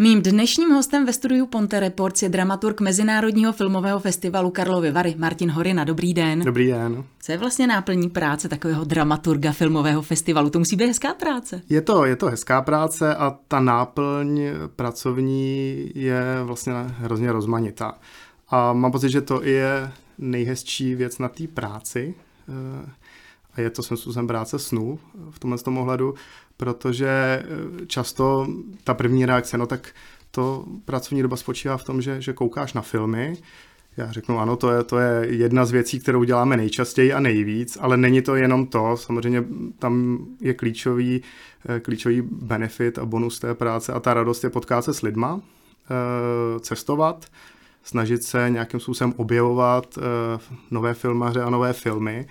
Mým dnešním hostem ve studiu Ponte Reports je dramaturg Mezinárodního filmového festivalu Karlovy Vary Martin Horina. Dobrý den. Dobrý den. Co je vlastně náplní práce takového dramaturga filmového festivalu? To musí být hezká práce. Je to, je to hezká práce a ta náplň pracovní je vlastně hrozně rozmanitá. A mám pocit, že to je nejhezčí věc na té práci. Eh, a je to svým způsobem práce snů v tomhle tom ohledu, protože eh, často ta první reakce, no tak to pracovní doba spočívá v tom, že, že koukáš na filmy, já řeknu ano, to je, to je jedna z věcí, kterou děláme nejčastěji a nejvíc, ale není to jenom to, samozřejmě tam je klíčový, eh, klíčový benefit a bonus té práce a ta radost je potkat se s lidma, eh, cestovat, snažit se nějakým způsobem objevovat nové filmaře a nové filmy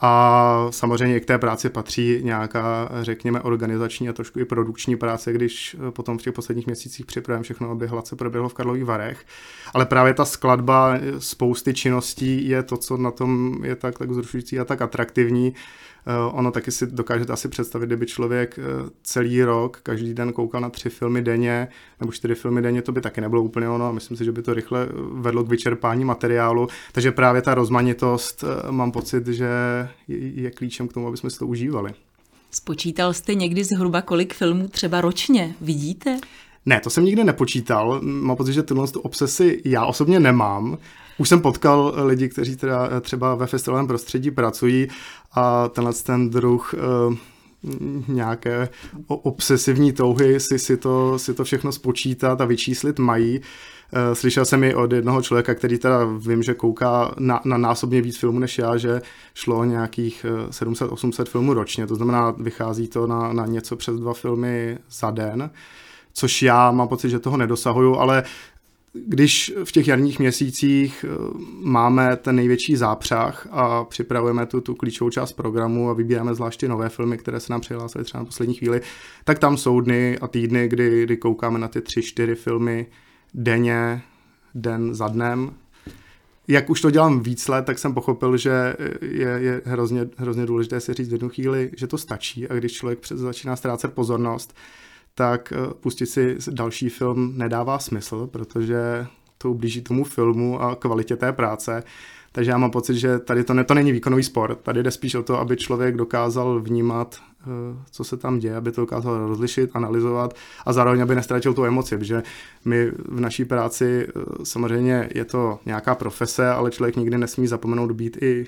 a samozřejmě k té práci patří nějaká, řekněme, organizační a trošku i produkční práce, když eh, potom v těch posledních měsících připravujeme všechno, aby hladce proběhlo v Karlových Varech. Ale právě ta skladba eh, spousty činností je to, co na tom je tak, tak zrušující a tak atraktivní, ono taky si dokážete asi představit, kdyby člověk eh, celý rok, každý den koukal na tři filmy denně nebo čtyři filmy denně, to by taky nebylo úplně ono a myslím si, že by to rychle eh, vedlo k vyčerpání materiálu. Takže právě ta rozmanitost mám pocit, že je klíčem k tomu, aby jsme si to užívali. Spočítal jste někdy zhruba kolik filmů třeba ročně vidíte? Ne, to jsem nikdy nepočítal. Mám pocit, že tuhle obsesi já osobně nemám. Už jsem potkal lidi, kteří teda třeba ve festivalovém prostředí pracují a tenhle ten druh uh, nějaké obsesivní touhy si, si, to, si to všechno spočítat a vyčíslit mají. Eh, slyšel jsem i od jednoho člověka, který teda vím, že kouká na, na násobně víc filmů než já, že šlo nějakých 700-800 eh, filmů ročně, to znamená, vychází to na, na něco přes dva filmy za den což já mám pocit, že toho nedosahuju, ale když v těch jarních měsících eh, máme ten největší zápřah a připravujeme tu, tu klíčovou část programu a vybíráme zvláště nové filmy, které se nám přihlásily třeba na poslední chvíli, tak tam jsou dny a týdny, kdy, kdy koukáme na ty tři, čtyři filmy denně, den za dnem. Jak už to dělám víc let, tak jsem pochopil, že je, je hrozně, hrozně důležité si říct v jednu chvíli, že to stačí a když člověk začíná ztrácet pozornost, tak eh, pustit si další film nedává smysl, protože to ublíží tomu filmu a kvalitě té práce. Takže já mám pocit, že tady to, ne, to není výkonový sport. Tady jde spíš o to, aby člověk dokázal vnímat, eh, co se tam děje, aby to dokázal rozlišit, analyzovat a zároveň, aby nestratil tu emoci, protože my v naší práci eh, samozřejmě je to nějaká profese, ale člověk nikdy nesmí zapomenout být i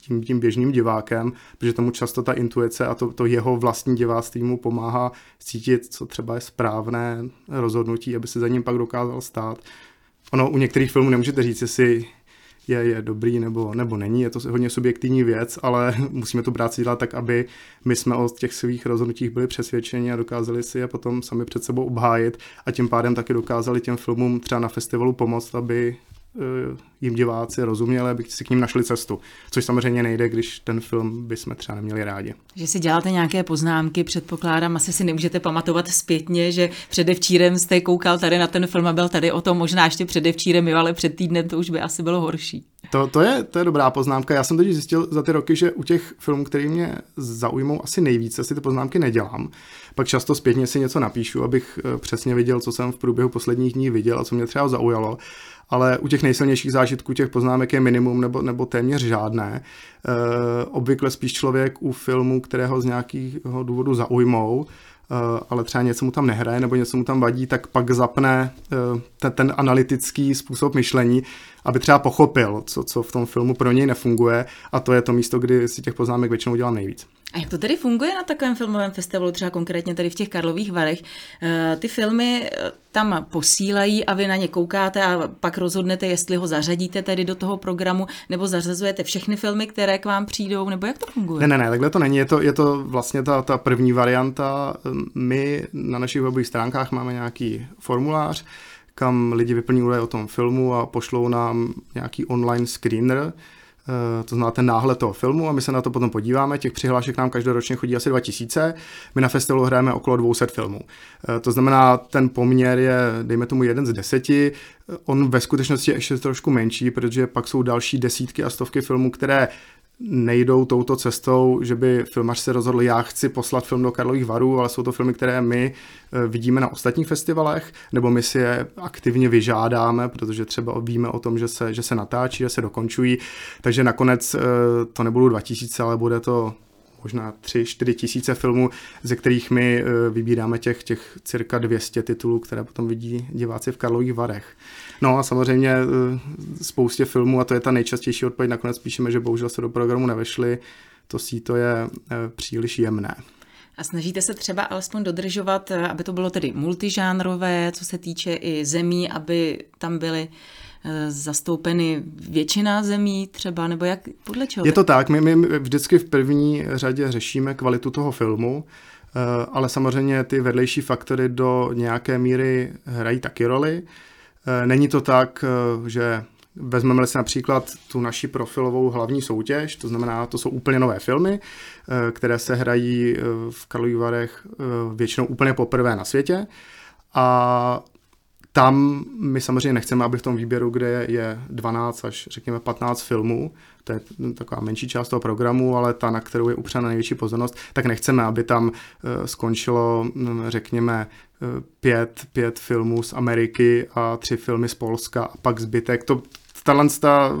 tím, tím běžným divákem, protože tomu často ta intuice a to, to jeho vlastní diváctví mu pomáhá cítit, co třeba je správné rozhodnutí, aby se za ním pak dokázal stát. Ono u některých filmů nemůžete říct, jestli je, je dobrý nebo, nebo není, je to hodně subjektivní věc, ale musíme tu práci dělat tak, aby my jsme o těch svých rozhodnutích byli přesvědčeni a dokázali si je potom sami před sebou obhájit a tím pádem taky dokázali těm filmům třeba na festivalu pomoct, aby jim diváci rozuměli, aby si k ním našli cestu. Což samozřejmě nejde, když ten film bychom třeba neměli rádi. Že si děláte nějaké poznámky, předpokládám, asi si nemůžete pamatovat zpětně, že předevčírem jste koukal tady na ten film a byl tady o tom možná ještě předevčírem, ale před týdnem to už by asi bylo horší. To, to, je, to je dobrá poznámka. Já jsem teď zjistil za ty roky, že u těch filmů, které mě zaujmou asi nejvíce, si ty poznámky nedělám. Pak často zpětně si něco napíšu, abych eh, přesně viděl, co jsem v průběhu posledních dní viděl a co mě třeba zaujalo ale u těch nejsilnějších zážitků těch poznámek je minimum nebo, nebo téměř žádné. E, obvykle spíš člověk u filmu, kterého z nějakého důvodu zaujmou, e, ale třeba něco mu tam nehraje nebo něco mu tam vadí, tak pak zapne ten, ten analytický způsob myšlení, aby třeba pochopil, co, co v tom filmu pro něj nefunguje a to je to místo, kdy si těch poznámek většinou dělám nejvíc. A jak to tedy funguje na takovém filmovém festivalu, třeba konkrétně tady v těch Karlových Varech? Eh, ty filmy eh, tam posílají a vy na ně koukáte a pak rozhodnete, jestli ho zařadíte tedy do toho programu, nebo zařazujete všechny filmy, které k vám přijdou, nebo jak to funguje? Ne, ne, ne, takhle to není. Je to, je to vlastně ta, ta první varianta. My na našich webových stránkách máme nějaký formulář, kam lidi vyplní údaje o tom filmu a pošlou nám nějaký online screener, to znamená ten toho filmu a my se na to potom podíváme. Těch přihlášek nám každoročně chodí asi 2000. My na festivalu hrajeme okolo 200 filmů. Eh, to znamená, ten poměr je, dejme tomu, jeden z deseti. On ve skutečnosti je ještě trošku menší, protože pak jsou další desítky a stovky filmů, které nejdou touto cestou, že by filmař se rozhodl, já chci poslat film do Karlových varů, ale jsou to filmy, které my eh, vidíme na ostatních festivalech, nebo my si je aktivně vyžádáme, protože třeba víme o tom, že se, že se natáčí, že se dokončují, takže nakonec eh, to nebudou 2000, ale bude to možná 3-4 tisíce filmů, ze kterých my eh, vybíráme těch, těch cirka 200 titulů, které potom vidí diváci v Karlových Varech. No a samozřejmě eh, spoustě filmů, a to je ta nejčastější odpověď, nakonec píšeme, že bohužel se do programu nevešly, to síto je eh, příliš jemné. A snažíte se třeba alespoň dodržovat, aby to bylo tedy multižánrové, co se týče i zemí, aby tam byly zastoupeny většina zemí třeba, nebo jak, podle čeho? Je to tak, my, my vždycky v první řadě řešíme kvalitu toho filmu, eh, ale samozřejmě ty vedlejší faktory do nějaké míry hrají taky roli. Eh, není to tak, eh, že Vezmeme si například tu naši profilovou hlavní soutěž, to znamená, to jsou úplně nové filmy, které se hrají v Karlových Varech většinou úplně poprvé na světě. A tam my samozřejmě nechceme, aby v tom výběru, kde je 12 až řekněme 15 filmů, to je taková menší část toho programu, ale ta, na kterou je upřena největší pozornost, tak nechceme, aby tam eh, skončilo, hm, řekněme, eh, pět, pět filmů z Ameriky a tři filmy z Polska a pak zbytek. To, tato,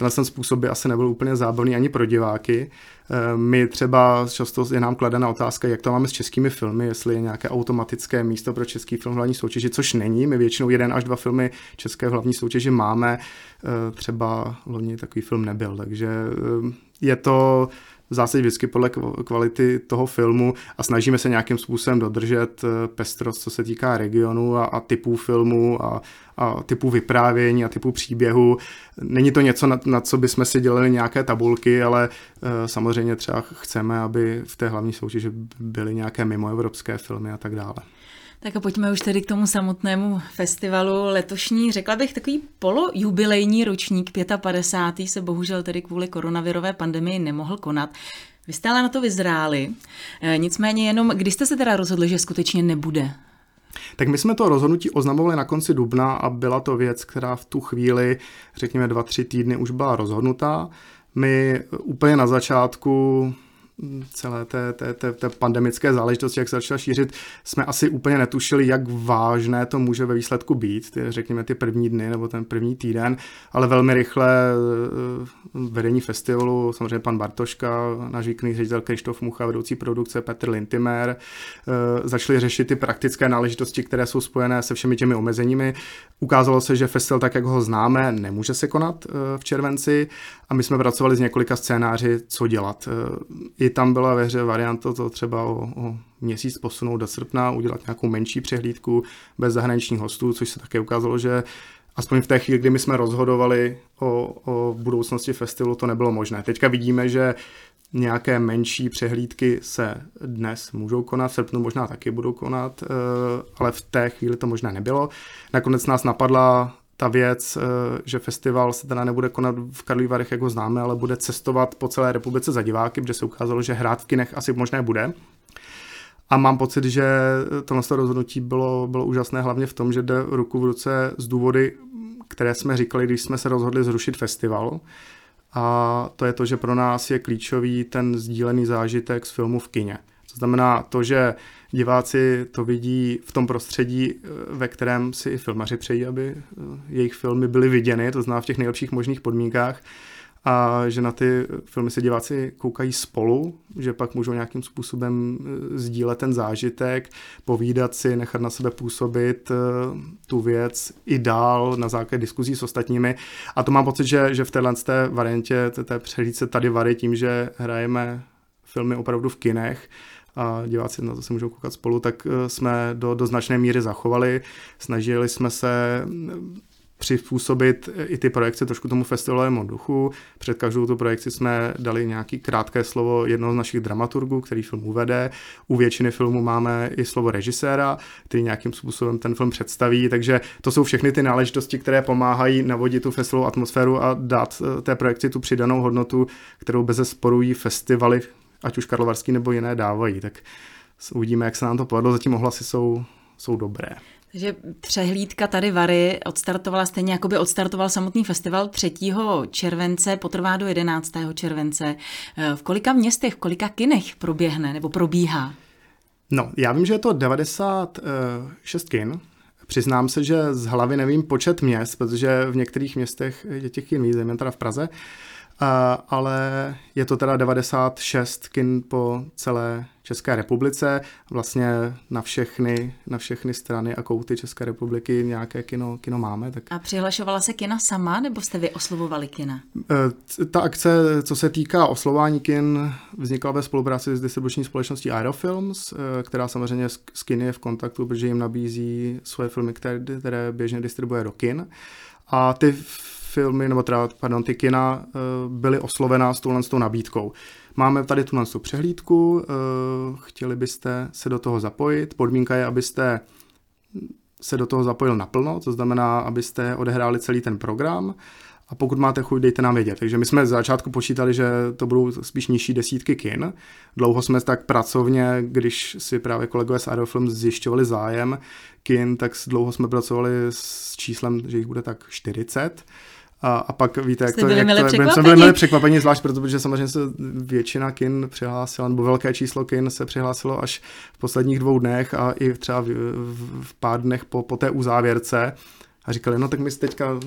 tenhle ten způsob by asi nebyl úplně zábavný ani pro diváky. Eh, my třeba často je nám kladena otázka, jak to máme s českými filmy, jestli je nějaké automatické místo pro český film v hlavní soutěži, což není. My většinou jeden až dva filmy české v hlavní soutěži máme. Eh, třeba loni takový film nebyl, takže eh, je to v zásadě vždycky podle kvality toho filmu a snažíme se nějakým způsobem dodržet eh, pestrost, co se týká regionu a, a typů filmu a, a typů vyprávění a typů příběhu. Není to něco, na, na co bychom si dělali nějaké tabulky, ale uh, samozřejmě třeba chceme, aby v té hlavní soutěži byly nějaké mimoevropské filmy a tak dále. Tak a pojďme už tedy k tomu samotnému festivalu letošní. Řekla bych takový polojubilejní ročník 55. se bohužel tedy kvůli koronavirové pandemii nemohl konat. Vy jste ale na to vyzráli. E, nicméně jenom, když jste se teda rozhodli, že skutečně nebude tak my jsme to rozhodnutí oznamovali na konci dubna a byla to věc, která v tu chvíli, řekněme dva, tři týdny, už byla rozhodnutá. My úplně na začátku celé té, té, té, té pandemické záležitosti, jak se začala šířit, jsme asi úplně netušili, jak vážné to může ve výsledku být, ty, řekněme ty první dny nebo ten první týden, ale velmi rychle eh, vedení festivalu, samozřejmě pan Bartoška, náš výkonný ředitel Krištof Mucha, vedoucí produkce Petr Lintimer, eh, začali řešit ty praktické náležitosti, které jsou spojené se všemi těmi omezeními. Ukázalo se, že festival, tak jak ho známe, nemůže se konat eh, v červenci a my jsme pracovali s několika scénáři, co dělat. I tam byla ve hře varianta to třeba o, o měsíc posunout do srpna, udělat nějakou menší přehlídku bez zahraničních hostů, což se také ukázalo, že aspoň v té chvíli, kdy my jsme rozhodovali o, o budoucnosti festivalu, to nebylo možné. Teďka vidíme, že nějaké menší přehlídky se dnes můžou konat, v srpnu možná taky budou konat, eh, ale v té chvíli to možná nebylo. Nakonec nás napadla ta věc, eh, že festival se teda nebude konat v Karlových Varech, jak ho známe, ale bude cestovat po celé republice za diváky, protože se ukázalo, že hrát v kinech asi možné bude. A mám pocit, že tohle rozhodnutí bylo, bylo úžasné hlavně v tom, že jde ruku v ruce z důvody, které jsme říkali, když jsme se rozhodli zrušit festival. A to je to, že pro nás je klíčový ten sdílený zážitek z filmu v kině. To znamená to, že diváci to vidí v tom prostředí, eh, ve kterém si i filmaři přejí, aby eh, jejich filmy byly viděny, to znamená v těch nejlepších možných podmínkách a že na ty filmy se diváci koukají spolu, že pak můžou nějakým způsobem eh, sdílet ten zážitek, povídat si, nechat na sebe působit tu věc i dál na základě diskuzí s ostatními. A to mám pocit, že, že v téhle té variantě, té přehlídce tady vary tím, že hrajeme filmy opravdu v kinech, a diváci na to se můžou koukat spolu, tak eh, jsme do, do značné míry zachovali. Snažili jsme se mm, přizpůsobit i ty projekce trošku tomu festivalovému duchu. Před každou tu projekci jsme dali nějaký krátké slovo jednoho z našich dramaturgů, který film uvede. U většiny filmů máme i slovo režiséra, který nějakým způsobem ten film představí, takže to jsou všechny ty náležitosti, které pomáhají navodit tu festivalovou atmosféru a dát eh, té projekci tu přidanou hodnotu, kterou bez sporují festivaly ať už karlovarský nebo jiné dávají, tak uvidíme, jak se nám to povedlo, zatím ohlasy jsou, jsou dobré. Takže přehlídka tady Vary odstartovala stejně, jako by odstartoval samotný festival 3. července, potrvá do 11. července. Eh, v kolika městech, v kolika kinech proběhne nebo probíhá? No, já vím, že je to 96 kin. Přiznám se, že z hlavy nevím počet měst, protože v některých městech je těch kin víc, zejména teda v Praze. Uh, ale je to teda 96 kin po celé České republice. Vlastně na všechny, na všechny strany a kouty České republiky nějaké kino, kino máme. Tak... A přihlašovala se kina sama, nebo jste vy oslovovali kina? E, ta akce, co se týká oslování kin, vznikla ve spolupráci s distribuční společností Aerofilms, e, která samozřejmě s kiny je v kontaktu, protože jim nabízí svoje filmy, které, které běžně distribuje do kin. A ty filmy, nebo teda, pardon, ty kina eh, byly oslovená s touhle s tou nabídkou. Máme tady tuhle tu přehlídku, eh, chtěli byste se do toho zapojit. Podmínka je, abyste se do toho zapojil naplno, to znamená, abyste odehráli celý ten program a pokud máte chuť, dejte nám vědět. Takže my jsme z začátku počítali, že to budou spíš nižší desítky kin. Dlouho jsme tak pracovně, když si právě kolegové z Aerofilm zjišťovali zájem kin, tak dlouho jsme pracovali s číslem, že jich bude tak 40. A, a pak víte, jak Jste to, byli jak to je. Jsme byli měli překvapení, zvlášť proto, protože samozřejmě se většina kin přihlásila, nebo velké číslo kin se přihlásilo až v posledních dvou dnech a i třeba v, v, v pár dnech po, po té uzávěrce. A říkali, no tak my si teďka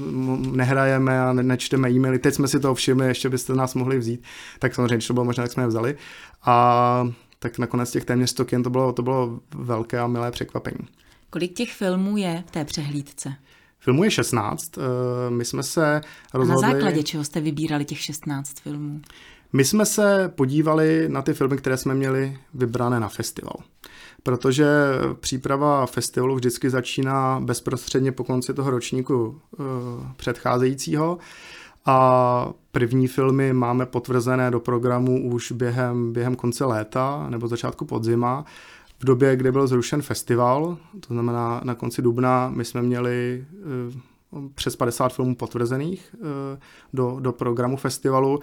nehrajeme a nečteme e-maily, teď jsme si to všimli, ještě byste nás mohli vzít. Tak samozřejmě, když to bylo možné, tak jsme je vzali. A tak nakonec těch téměř 100 kin to bylo, to bylo velké a milé překvapení. Kolik těch filmů je v té přehlídce? Filmů je 16. Eh, my jsme se rozhodli... A na základě čeho jste vybírali těch 16 filmů? My jsme se podívali na ty filmy, které jsme měli vybrané na festival. Protože příprava festivalu vždycky začíná bezprostředně po konci toho ročníku uh, předcházejícího. A první filmy máme potvrzené do programu už během, během konce léta nebo začátku podzima v době, kdy byl zrušen festival, to znamená na konci dubna, my jsme měli uh, přes 50 filmů potvrzených uh, do, do programu festivalu. Uh,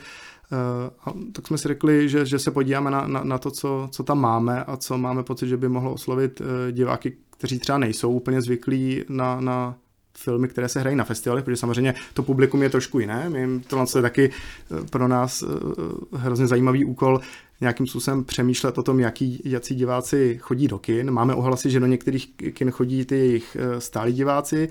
a tak jsme si řekli, že, že se podíváme na, na, na to, co, co tam máme a co máme pocit, že by mohlo oslovit diváky, kteří třeba nejsou úplně zvyklí na, na filmy, které se hrají na festivalech, protože samozřejmě to publikum je trošku jiné. My, tohle je taky pro nás hrozně zajímavý úkol nějakým způsobem přemýšlet o tom, jaký, jaký diváci chodí do kin. Máme ohlasy, že do některých kin chodí ty jejich eh, stálí diváci,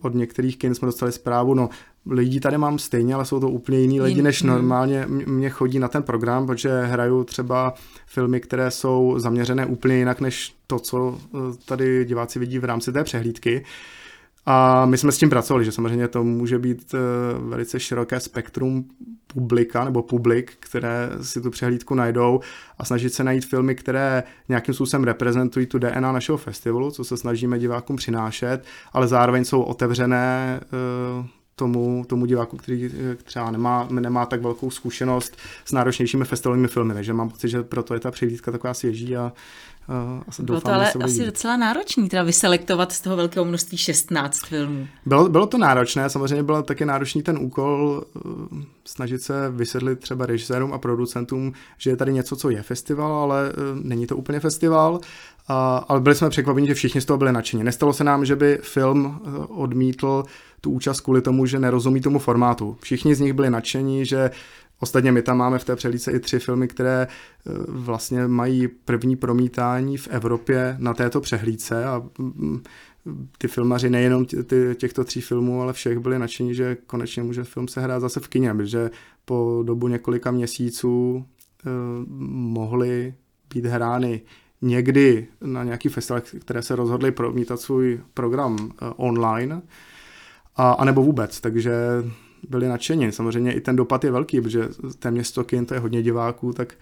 od některých kin jsme dostali zprávu, no lidi tady mám stejně, ale jsou to úplně jiní lidi, než hmm. normálně mě chodí na ten program, protože hraju třeba filmy, které jsou zaměřené úplně jinak, než to, co eh, tady diváci vidí v rámci té přehlídky. A my jsme s tím pracovali, že samozřejmě to může být eh, velice široké spektrum publika nebo publik, které si tu přehlídku najdou a snažit se najít filmy, které nějakým způsobem reprezentují tu DNA našeho festivalu, co se snažíme divákům přinášet, ale zároveň jsou otevřené eh, tomu, tomu diváku, který eh, třeba nemá, nemá tak velkou zkušenost s náročnějšími festivalovými filmy, takže mám pocit, že proto je ta přehlídka taková svěží a Uh, Bylo to ale asi docela náročný, teda vyselektovat z toho velkého množství 16 filmů. Bylo, bylo to náročné, samozřejmě byl taky náročný ten úkol uh, snažit se vysvětlit třeba režisérům a producentům, že je tady něco, co je festival, ale uh, není to úplně festival. Uh, ale byli jsme překvapeni, že všichni z toho byli nadšení. Nestalo se nám, že by film uh, odmítl tu účast kvůli tomu, že nerozumí tomu formátu. Všichni z nich byli nadšení, že Ostatně my tam máme v té přehlídce i tři filmy, které e, vlastně mají první promítání v Evropě na této přehlídce a mm, ty filmaři nejenom těchto tří filmů, ale všech byli nadšení, že konečně může film se hrát zase v kině, protože po dobu několika měsíců e, mohly být hrány někdy na nějaký festival, které se rozhodly promítat svůj program e, online, a, a nebo vůbec, takže byli nadšeni. Samozřejmě i ten dopad je velký, protože téměř 100 kin, to je hodně diváků, tak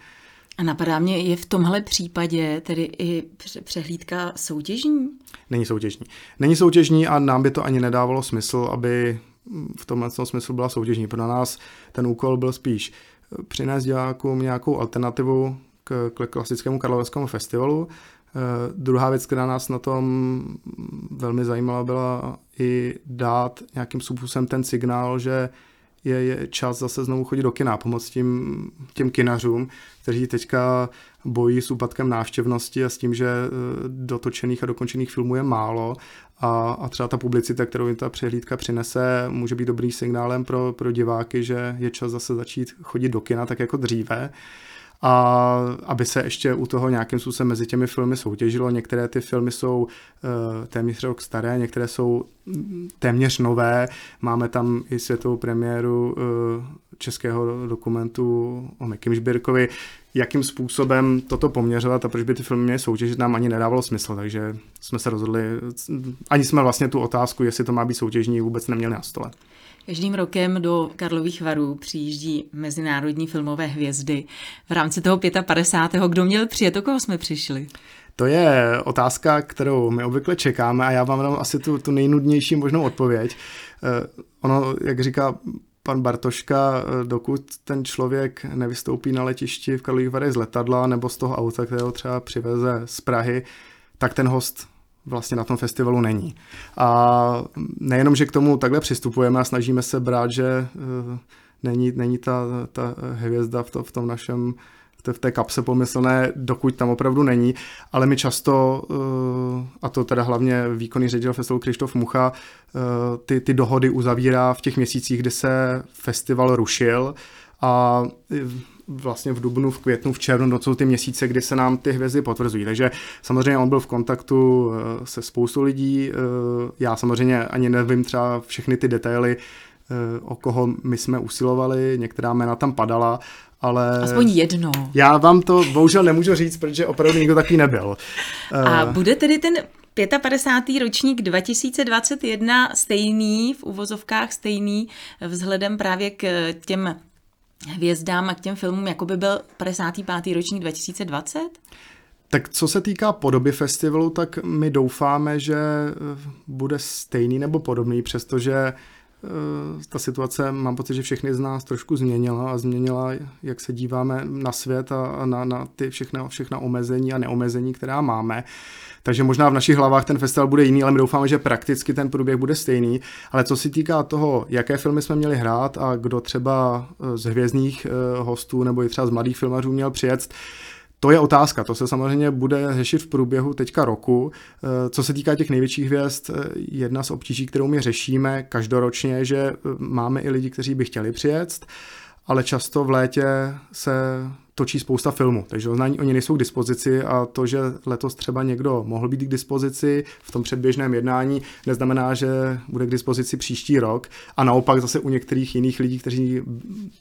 a napadá mě, je v tomhle případě tedy i přehlídka soutěžní? Není soutěžní. Není soutěžní a nám by to ani nedávalo smysl, aby v tomhle smyslu byla soutěžní. Pro nás ten úkol byl spíš přinést divákům nějakou alternativu k, klasickému karlovskému festivalu, druhá věc, která nás na tom velmi zajímala, byla i dát nějakým způsobem ten signál, že je, je čas zase znovu chodit do kina, pomoct tím, těm kinařům, kteří teďka bojí s úpadkem návštěvnosti a s tím, že eh, dotočených a dokončených filmů je málo. A, a třeba ta publicita, kterou jim ta přehlídka přinese, může být dobrý signálem pro, pro diváky, že je čas zase začít chodit do kina tak jako dříve a aby se ještě u toho nějakým způsobem mezi těmi filmy soutěžilo. Některé ty filmy jsou uh, téměř rok staré, některé jsou mm, téměř nové. Máme tam i světovou premiéru uh, českého dokumentu o Mikim Žbirkovi. Jakým způsobem toto poměřovat a proč by ty filmy měly soutěžit, nám ani nedávalo smysl, takže jsme se rozhodli, ani jsme vlastně tu otázku, jestli to má být soutěžní, vůbec neměli na stole. Každým rokem do Karlových varů přijíždí mezinárodní filmové hvězdy. V rámci toho 55. kdo měl přijet, o koho jsme přišli? To je otázka, kterou my obvykle čekáme a já vám dám asi tu, tu nejnudnější možnou odpověď. Uh, ono, jak říká pan Bartoška, eh, dokud ten člověk nevystoupí na letišti v Karlových Varech z letadla nebo z toho auta, kterého třeba přiveze z Prahy, tak ten host vlastně na tom festivalu není. A nejenom, že k tomu takhle přistupujeme a snažíme se brát, že uh, není, není ta, ta hvězda v, to, v tom našem v té kapse pomyslné, dokud tam opravdu není, ale my často, uh, a to teda hlavně výkonný ředitel festivalu Krištof Mucha, uh, ty, ty dohody uzavírá v těch měsících, kdy se festival rušil a vlastně v dubnu, v květnu, v červnu, to jsou ty měsíce, kdy se nám ty hvězdy potvrzují. Takže samozřejmě on byl v kontaktu eh, se spoustou lidí, eh, já samozřejmě ani nevím třeba všechny ty detaily, eh, o koho my jsme usilovali, některá jména tam padala, ale... Aspoň jedno. Já vám to bohužel nemůžu říct, protože opravdu nikdo takový nebyl. A bude tedy ten 55. ročník 2021 stejný, v uvozovkách stejný, vzhledem právě k těm hvězdám a k těm filmům, jako by byl 55. ročník 2020? Tak co se týká podoby festivalu, tak my doufáme, že bude stejný nebo podobný, přestože ta situace, mám pocit, že všechny z nás trošku změnila a změnila, jak se díváme na svět a na, na ty všechna, všechna omezení a neomezení, která máme. Takže možná v našich hlavách ten festival bude jiný, ale my doufáme, že prakticky ten průběh bude stejný. Ale co se týká toho, jaké filmy jsme měli hrát a kdo třeba eh, z hvězdných eh, hostů nebo i třeba z mladých filmařů měl přijet, to je otázka, to se samozřejmě bude řešit v průběhu teďka roku. Eh, co se týká těch největších hvězd, jedna z obtíží, kterou my řešíme každoročně, že máme i lidi, kteří by chtěli přijet, ale často v létě se točí spousta filmů, takže oznání oni nejsou k dispozici a to, že letos třeba někdo mohl být k dispozici v tom předběžném jednání, neznamená, že bude k dispozici příští rok a naopak zase u některých jiných lidí, kteří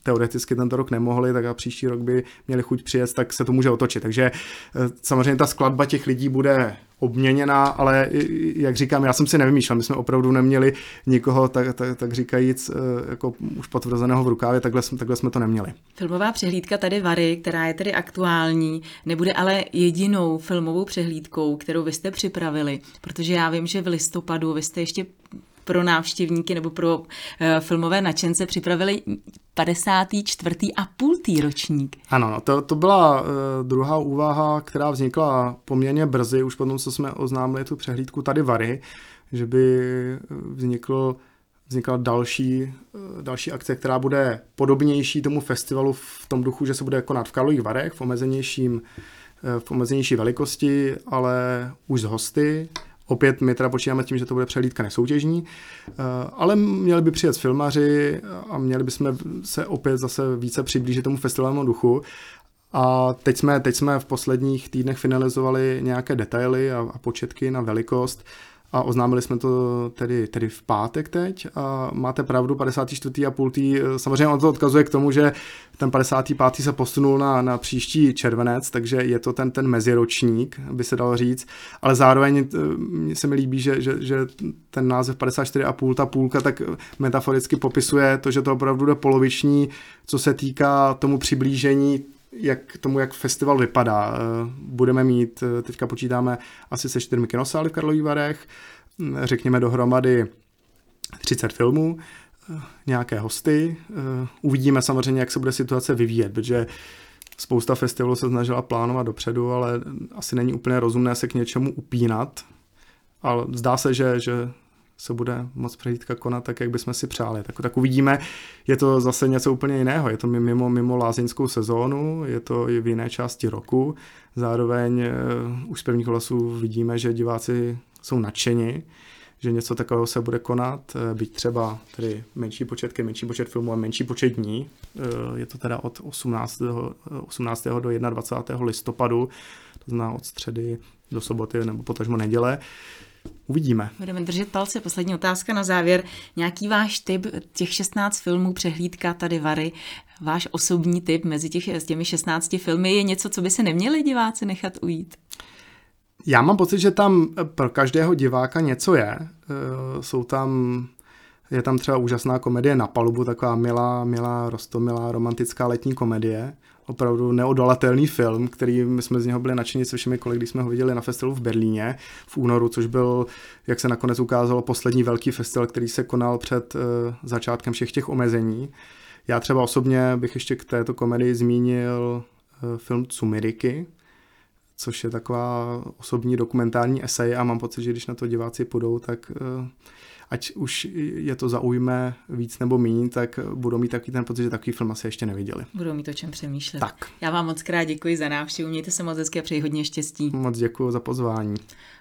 teoreticky tento rok nemohli, tak a příští rok by měli chuť přijet, tak se to může otočit. Takže eh, samozřejmě ta skladba těch lidí bude obměněná, ale jak říkám, já jsem si nevymýšlel, my jsme opravdu neměli nikoho, tak, tak, tak říkajíc, eh, jako už potvrzeného v rukávě, takhle, takhle jsme to neměli. Filmová přehlídka tady Vary, která je tedy aktuální, nebude ale jedinou filmovou přehlídkou, kterou vy jste připravili, protože já vím, že v listopadu vy jste ještě pro návštěvníky nebo pro uh, filmové nadšence připravili 54. a půltý ročník. Ano, no, to, to byla uh, druhá úvaha, která vznikla poměrně brzy, už potom, co jsme oznámili tu přehlídku tady Vary, že by vznikl vznikla další, eh, další akce, která bude podobnější tomu festivalu v tom duchu, že se bude konat v Karlových Varech v omezenějším v omezenější velikosti, ale už z hosty Opět my teda počítáme tím, že to bude přehlídka nesoutěžní, eh, ale měli by přijet filmaři a měli bychom se opět zase více přiblížit tomu festivalnímu duchu. A teď jsme, teď jsme v posledních týdnech finalizovali nějaké detaily a, a početky na velikost a oznámili jsme to tedy, tedy v pátek teď a máte pravdu, 54. a půl tý, samozřejmě on to odkazuje k tomu, že ten 55. se posunul na, na příští červenec, takže je to ten, ten meziročník, by se dalo říct, ale zároveň eh, se mi líbí, že, že, že ten název 54 a půl, ta půlka, tak metaforicky popisuje to, že to opravdu bude poloviční, co se týká tomu přiblížení jak tomu, jak festival vypadá. Eh, budeme mít, eh, teďka počítáme asi se čtyřmi kinosály v Karlových Varech, hm, řekněme dohromady 30 filmů, eh, nějaké hosty. Uvidíme samozřejmě, jak se bude situace vyvíjet, protože spousta festivalů se snažila plánovat dopředu, ale asi není úplně rozumné se k něčemu upínat. Ale zdá se, že, že se bude moc přehlídka konat tak, jak bychom si přáli. Tak, tak uvidíme, je to zase něco úplně jiného. Je to mimo, mimo lázeňskou sezónu, je to i v jiné části roku. Zároveň uh, už z prvních hlasů vidíme, že diváci jsou nadšeni, že něco takového se bude konat, eh, byť třeba tedy menší počet, menší počet filmů a menší počet dní. Eh, je to teda od 18. 18. do 21. listopadu, to znamená od středy do soboty nebo potažmo neděle. Uvidíme. Budeme držet palce. Poslední otázka na závěr. Nějaký váš typ těch 16 filmů, přehlídka tady Vary, váš osobní typ mezi těch, s těmi 16 filmy je něco, co by se neměli diváci nechat ujít? Já mám pocit, že tam pro každého diváka něco je. Eh, jsou tam, je tam třeba úžasná komedie na palubu, taková milá, milá, rostomilá, romantická letní komedie. Opravdu neodolatelný film, který my jsme z něho byli nadšení se všemi kolegy, když jsme ho viděli na festivalu v Berlíně v únoru, což byl, jak se nakonec ukázalo, poslední velký festival, který se konal před uh, začátkem všech těch omezení. Já třeba osobně bych ještě k této komedii zmínil uh, film Cumiriky, což je taková osobní dokumentární esej a mám pocit, že když na to diváci půjdou, tak eh, ať už je to zaujme víc nebo méně, tak budou mít takový ten pocit, že takový film asi ještě neviděli. Budou mít o čem přemýšlet. Tak. Já vám moc krát děkuji za návštěvu, mějte se moc hezky a přeji hodně štěstí. Moc děkuji za pozvání.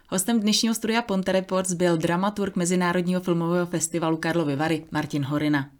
Hostem dnešního studia Ponte Reports byl dramaturg Mezinárodního filmového festivalu Karlovy Vary Martin Horina.